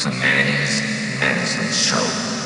to Manny's Medicine Show.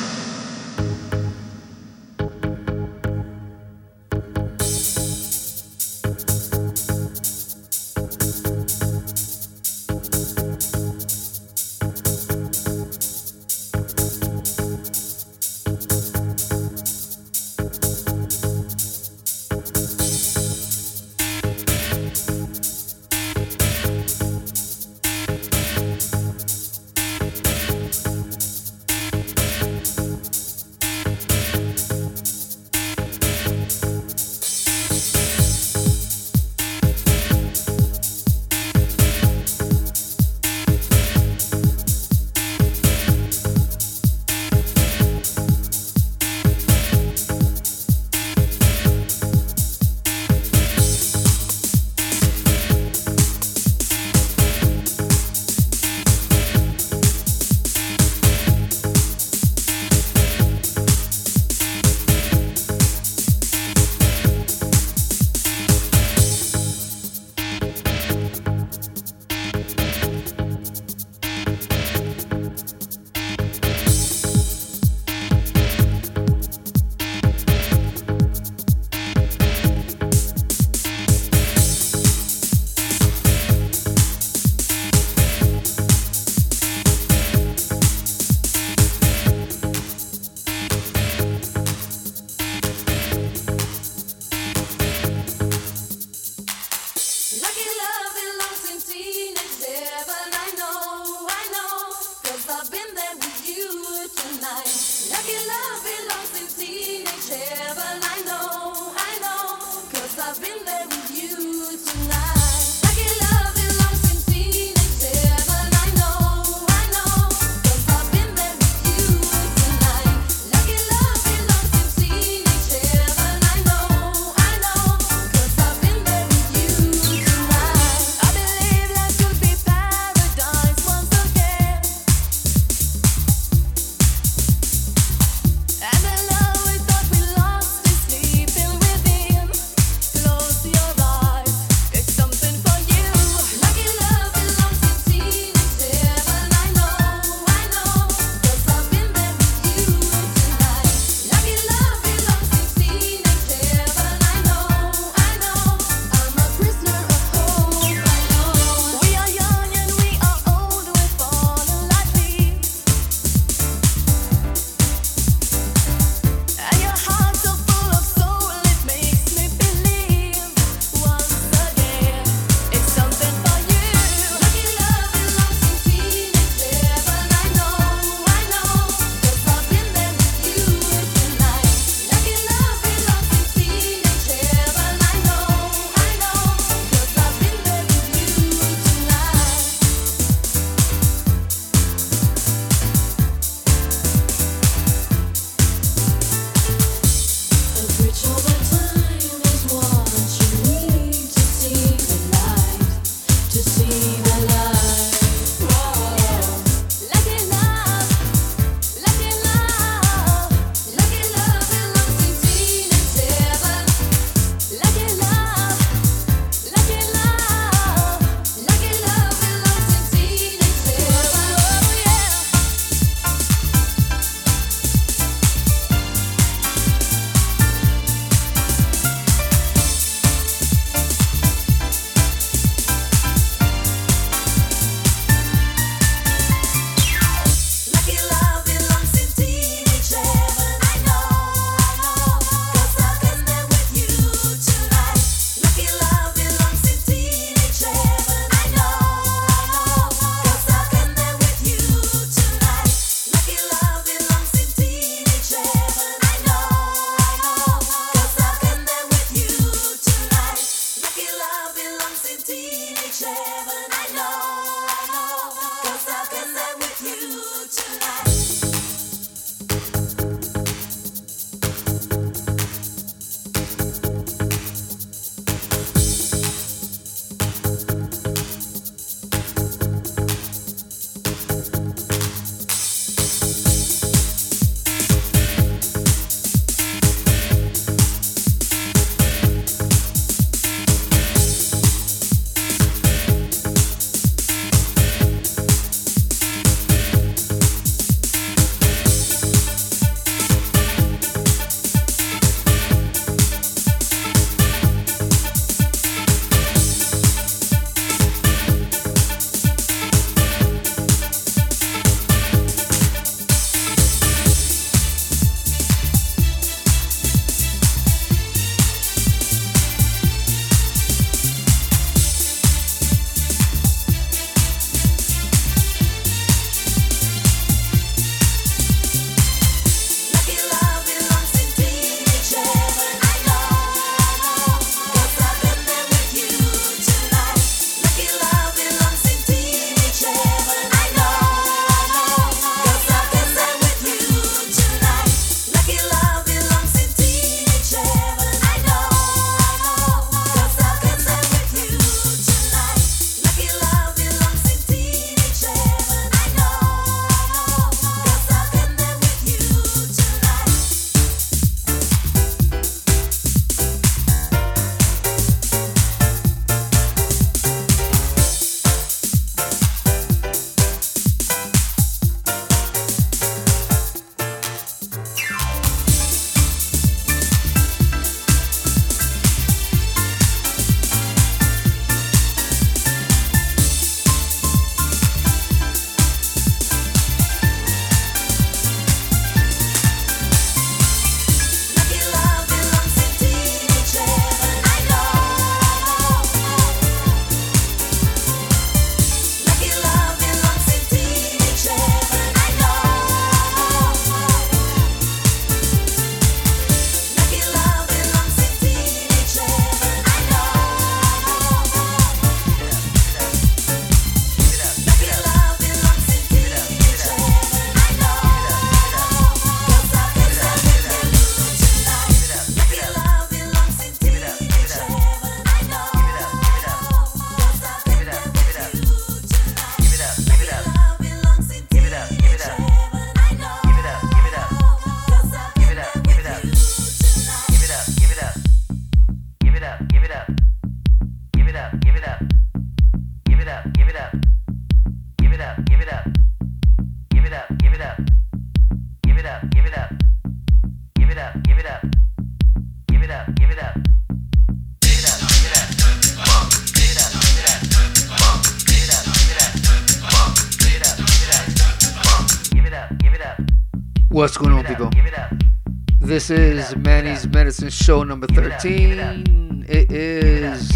Show number 13. It is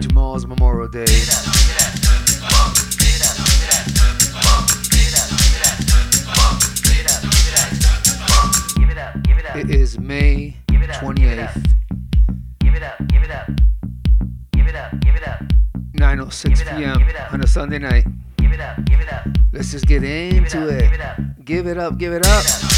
Jamal's Memorial Day. It is May 28th, 9.06 p.m. on a Sunday night. Let's just get into it. Give it up, give it up.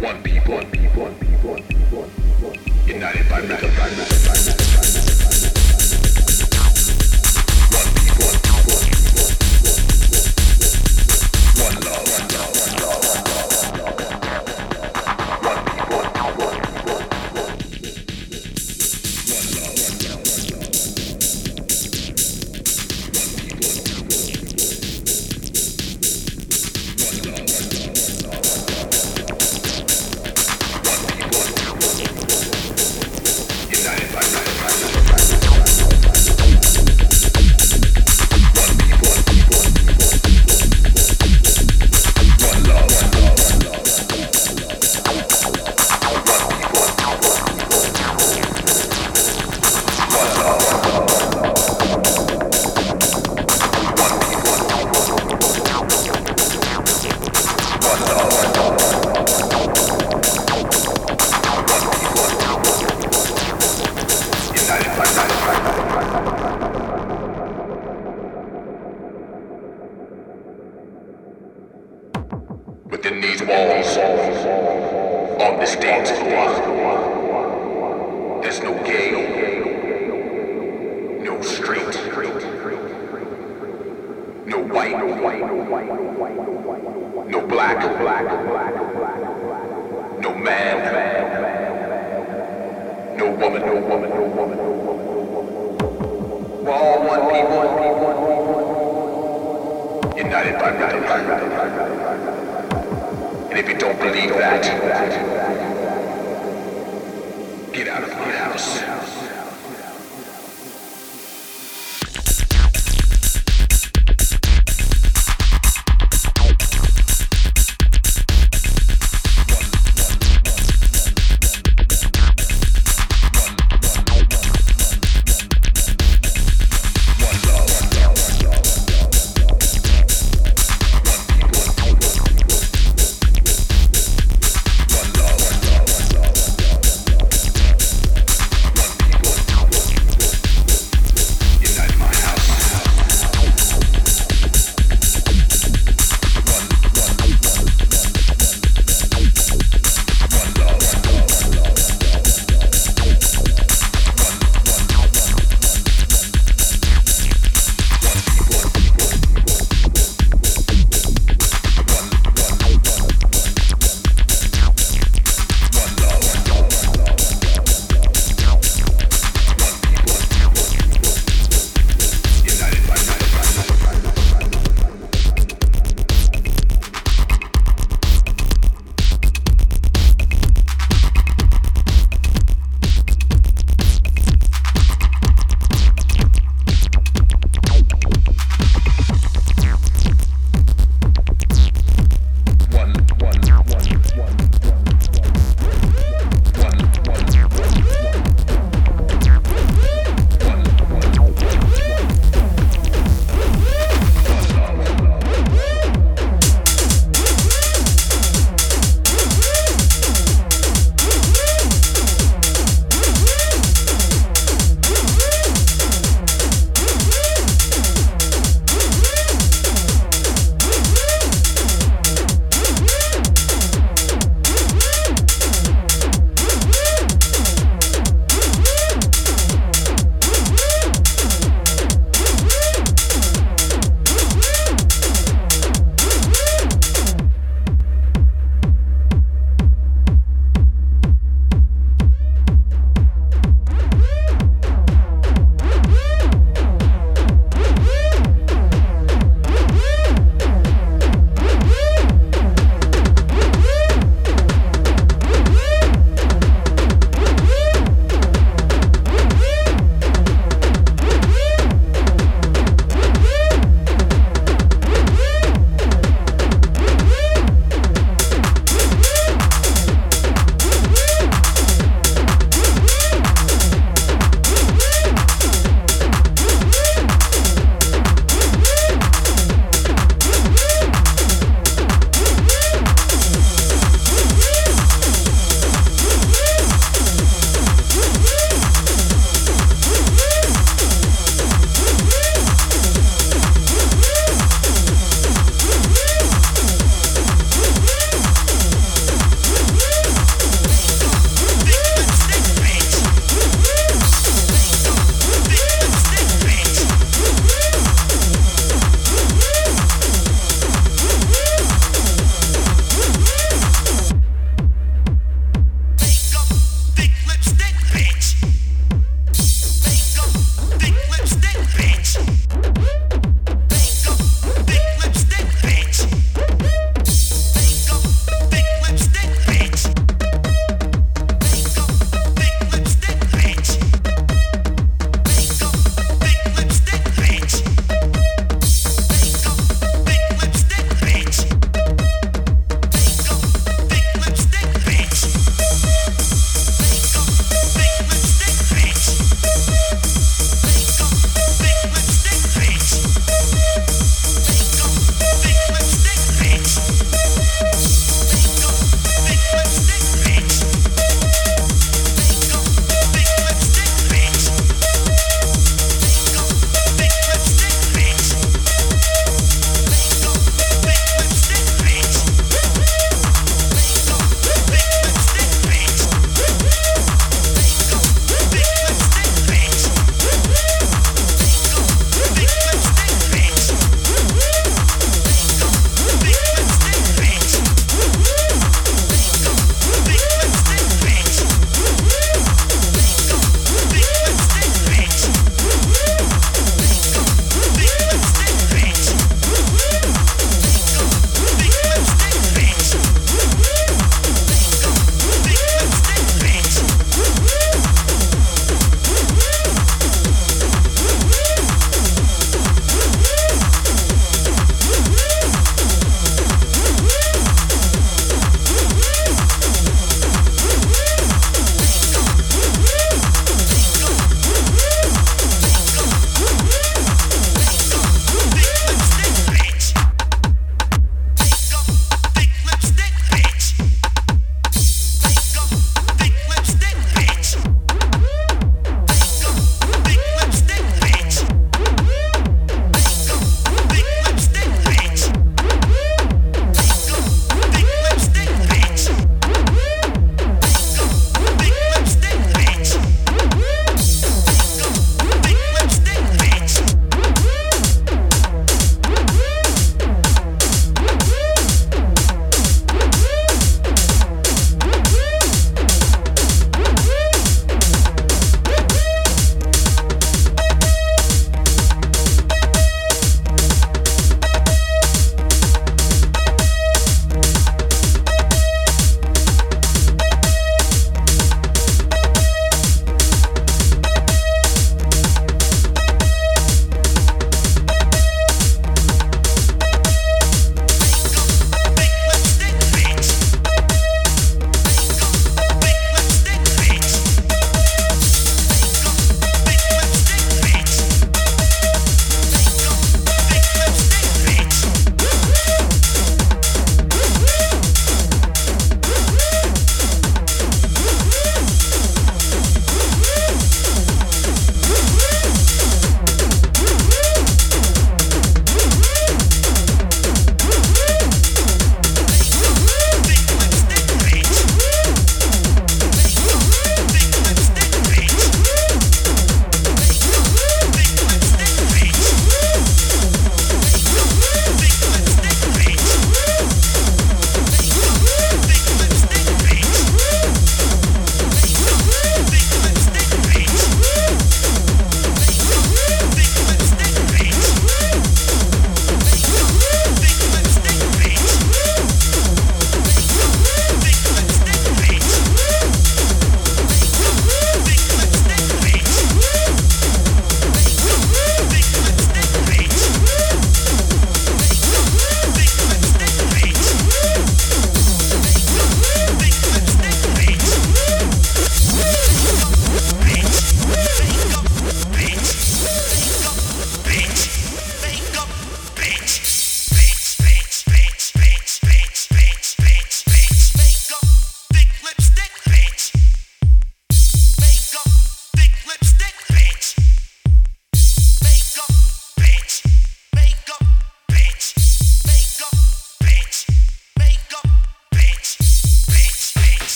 One people, one people, one people, one people, one people. United by matter, by matter, by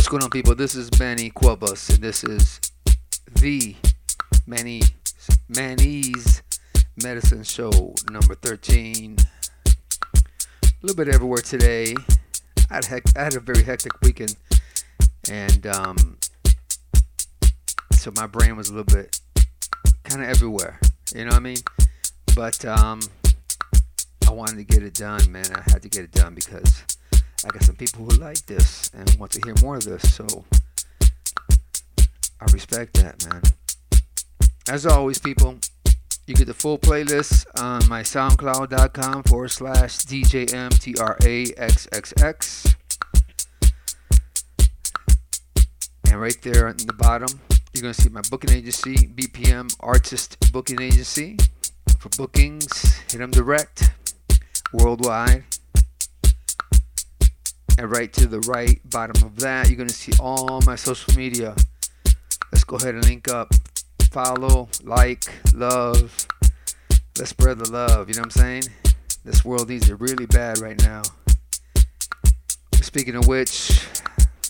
going on, people? This is Manny Cuevas, and this is the Manny Manny's Medicine Show number 13. A little bit everywhere today. I had, I had a very hectic weekend, and um, so my brain was a little bit kind of everywhere. You know what I mean? But um, I wanted to get it done, man. I had to get it done because I got some people who like this and want to hear more of this, so I respect that, man. As always, people, you get the full playlist on my soundcloud.com forward slash DJMTRAXXX. And right there in the bottom, you're going to see my booking agency, BPM Artist Booking Agency. For bookings, hit them direct worldwide. And right to the right bottom of that, you're to see all my social media. Let's go ahead and link up. Follow, like, love. Let's spread the love. You know what I'm saying? This world needs it really bad right now. Speaking of which,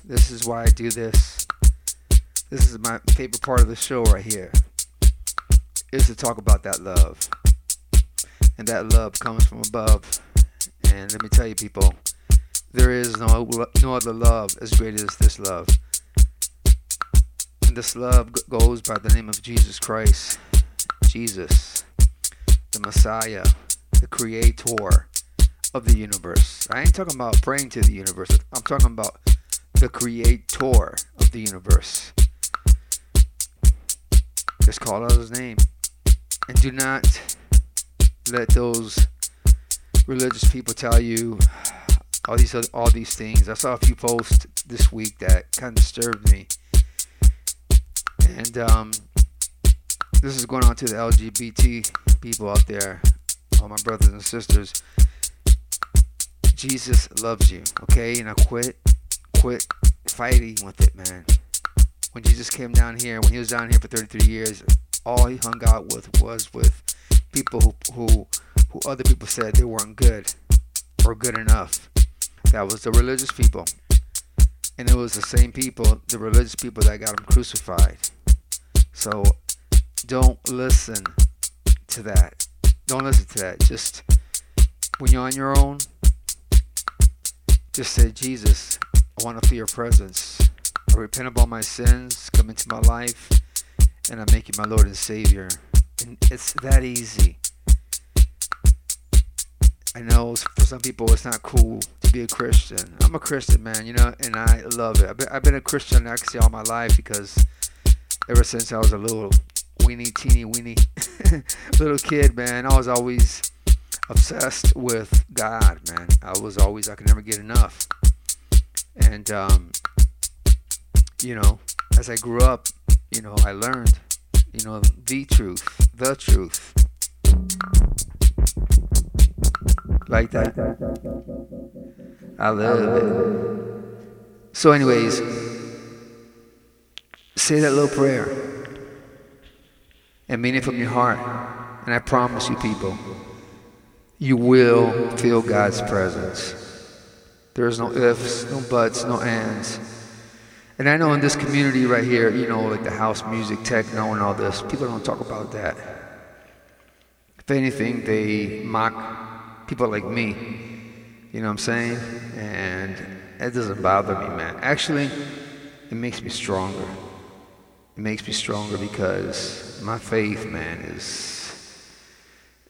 this is why I do this. This is my favorite part of the show right here. Is to talk about that love. And that love comes from above. And let me tell you, people, there is no, no other love as great as this love. And this love goes by the name of Jesus Christ. Jesus, the Messiah, the creator of the universe. I ain't talking about praying to the universe. I'm talking about the creator of the universe. Just call out his name. And do not let those religious people tell you all these all these things. I saw a few posts this week that kind of disturbed me, and um, this is going on to the LGBT people out there, all my brothers and sisters. Jesus loves you, okay? And I quit, quit fighting with it, man. When Jesus came down here, when he was down here for 33 years, all he hung out with was with people who who, who other people said they weren't good or good enough that was the religious people. And it was the same people, the religious people that got him crucified. So don't listen to that. Don't listen to that. Just when you're on your own, just say, Jesus, I want to feel your presence. I repent of all my sins, come into my life, and I make you my Lord and Savior. And it's that easy. I know for some people it's not cool be a Christian. I'm a Christian, man, you know, and I love it. I've been, I've been a Christian actually all my life because ever since I was a little weeny, teeny, weeny little kid, man, I was always obsessed with God, man. I was always, I could never get enough. And, um, you know, as I grew up, you know, I learned, you know, the truth, the truth like that. I love it. So, anyways, say that little prayer and mean it from your heart. And I promise you, people, you will feel God's presence. There's no ifs, no buts, no ands. And I know in this community right here, you know, like the house music, techno, and all this, people don't talk about that. If anything, they mock people like me. You know what I'm saying? And it doesn't bother me, man. Actually, it makes me stronger. It makes me stronger because my faith, man, is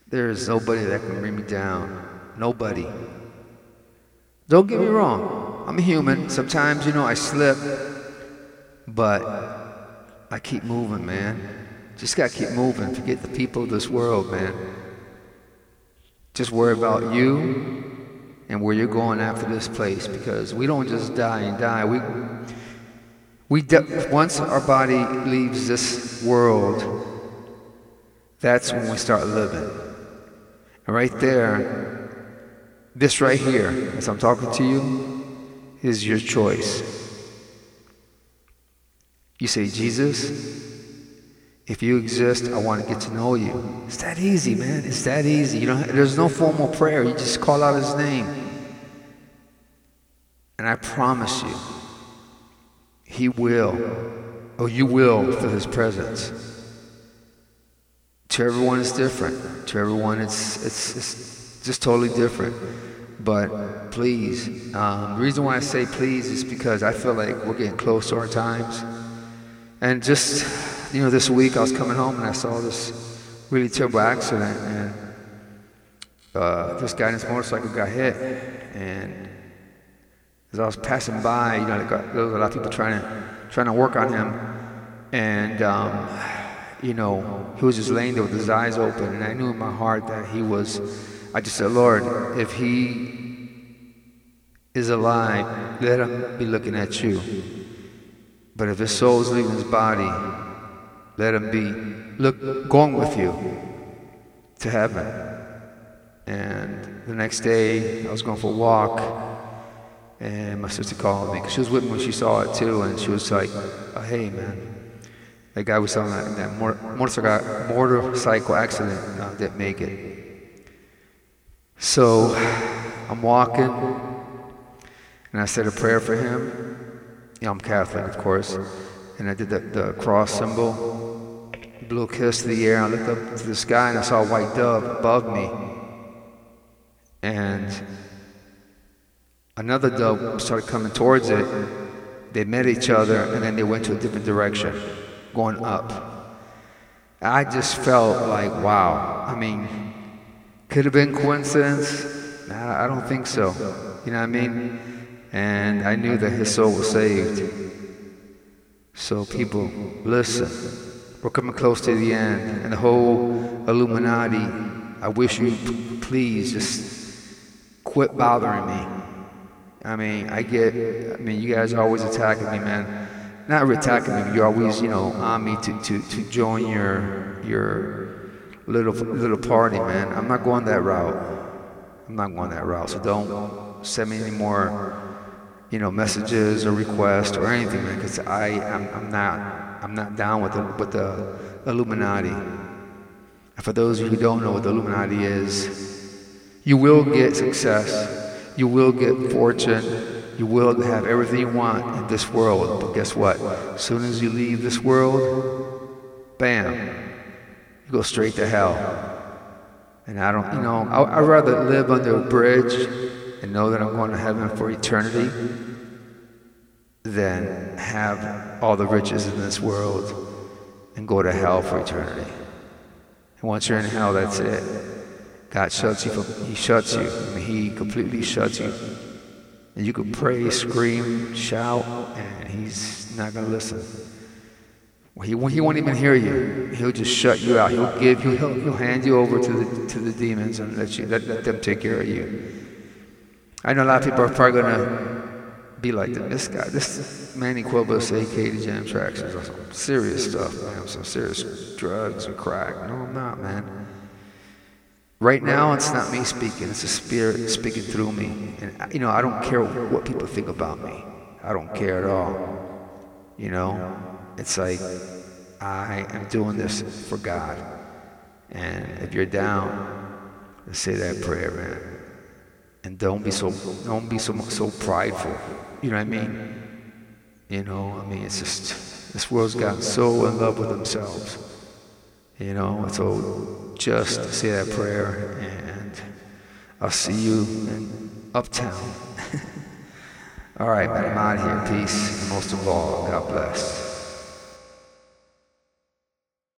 there is nobody that can bring me down. Nobody. Don't get me wrong. I'm human. Sometimes, you know, I slip, but I keep moving, man. Just gotta keep moving. Forget the people of this world, man. Just worry about you and where you're going after this place because we don't just die and die. We we once our body leaves this world, that's when we start living. And right there, this right here, as I'm talking to you, is your choice. You say, Jesus, if you exist, I want to get to know you. It's that easy, man. It's that easy. You know, there's no formal prayer. You just call out his name. And I promise you, he will, oh, you will feel his presence. To everyone, it's different. To everyone, it's, it's, it's just totally different. But please, um, the reason why I say please is because I feel like we're getting close to our times. And just you know, this week I was coming home and I saw this really terrible accident, and uh, this guy in his motorcycle got hit. And as I was passing by, you know, got, there was a lot of people trying to trying to work on him, and um, you know, he was just laying there with his eyes open, and I knew in my heart that he was. I just said, Lord, if he is alive, let him be looking at you. But if his soul is leaving his body, let him be look going with you to heaven. And the next day, I was going for a walk, and my sister called me because she was with me when she saw it too, and she was like, oh, "Hey, man, that guy was telling that, that motorcycle motorcycle accident uh, didn't make it." So I'm walking, and I said a prayer for him. Yeah, I'm Catholic, of course and I did the, the cross symbol, blew a kiss to the air. I looked up to the sky and I saw a white dove above me. And another dove started coming towards it. They met each other and then they went to a different direction, going up. I just felt like, wow. I mean, could have been coincidence. I don't think so. You know what I mean? And I knew that his soul was saved. So, people, listen. We're coming close to the end. And the whole Illuminati, I wish you please just quit bothering me. I mean, I get, I mean, you guys are always attacking me, man. Not attacking me, you're always, you know, on me to, to, to join your, your little, little party, man. I'm not going that route. I'm not going that route. So don't send me any more you know, messages or requests or anything, man, because I I'm, I'm not I'm not down with the with the Illuminati. And for those of you who don't know what the Illuminati is, you will get success, you will get fortune, you will have everything you want in this world. But guess what? As soon as you leave this world, bam, you go straight to hell. And I don't, you know, I, I'd rather live under a bridge and know that I'm going to heaven for eternity than have all the riches in this world and go to hell for eternity. And once you're in hell, that's it. God shuts you from, He shuts you. I mean, he completely shuts you. And you can pray, scream, shout, and He's not going to listen. He, he won't even hear you. He'll just shut you out. He'll give you, he'll, he'll hand you over to the, to the demons and let, you, let, let them take care of you. I know a lot of people are probably going to be like this guy. This Manny Cuevas, aka Jam Tracks, is some serious stuff, man. Some serious drugs and crack. No, I'm not, man. Right now, it's not me speaking. It's the Spirit speaking through me. And, you know, I don't care what people think about me. I don't care at all. You know, it's like I am doing this for God. And if you're down, say that prayer, man and don't be so don't be so so prideful. You know what I mean? You know, I mean it's just this world's gotten so in love with themselves. You know, so just say that prayer and I'll see you in Uptown. all right, man, I'm out of here. Peace. And most of all, God bless.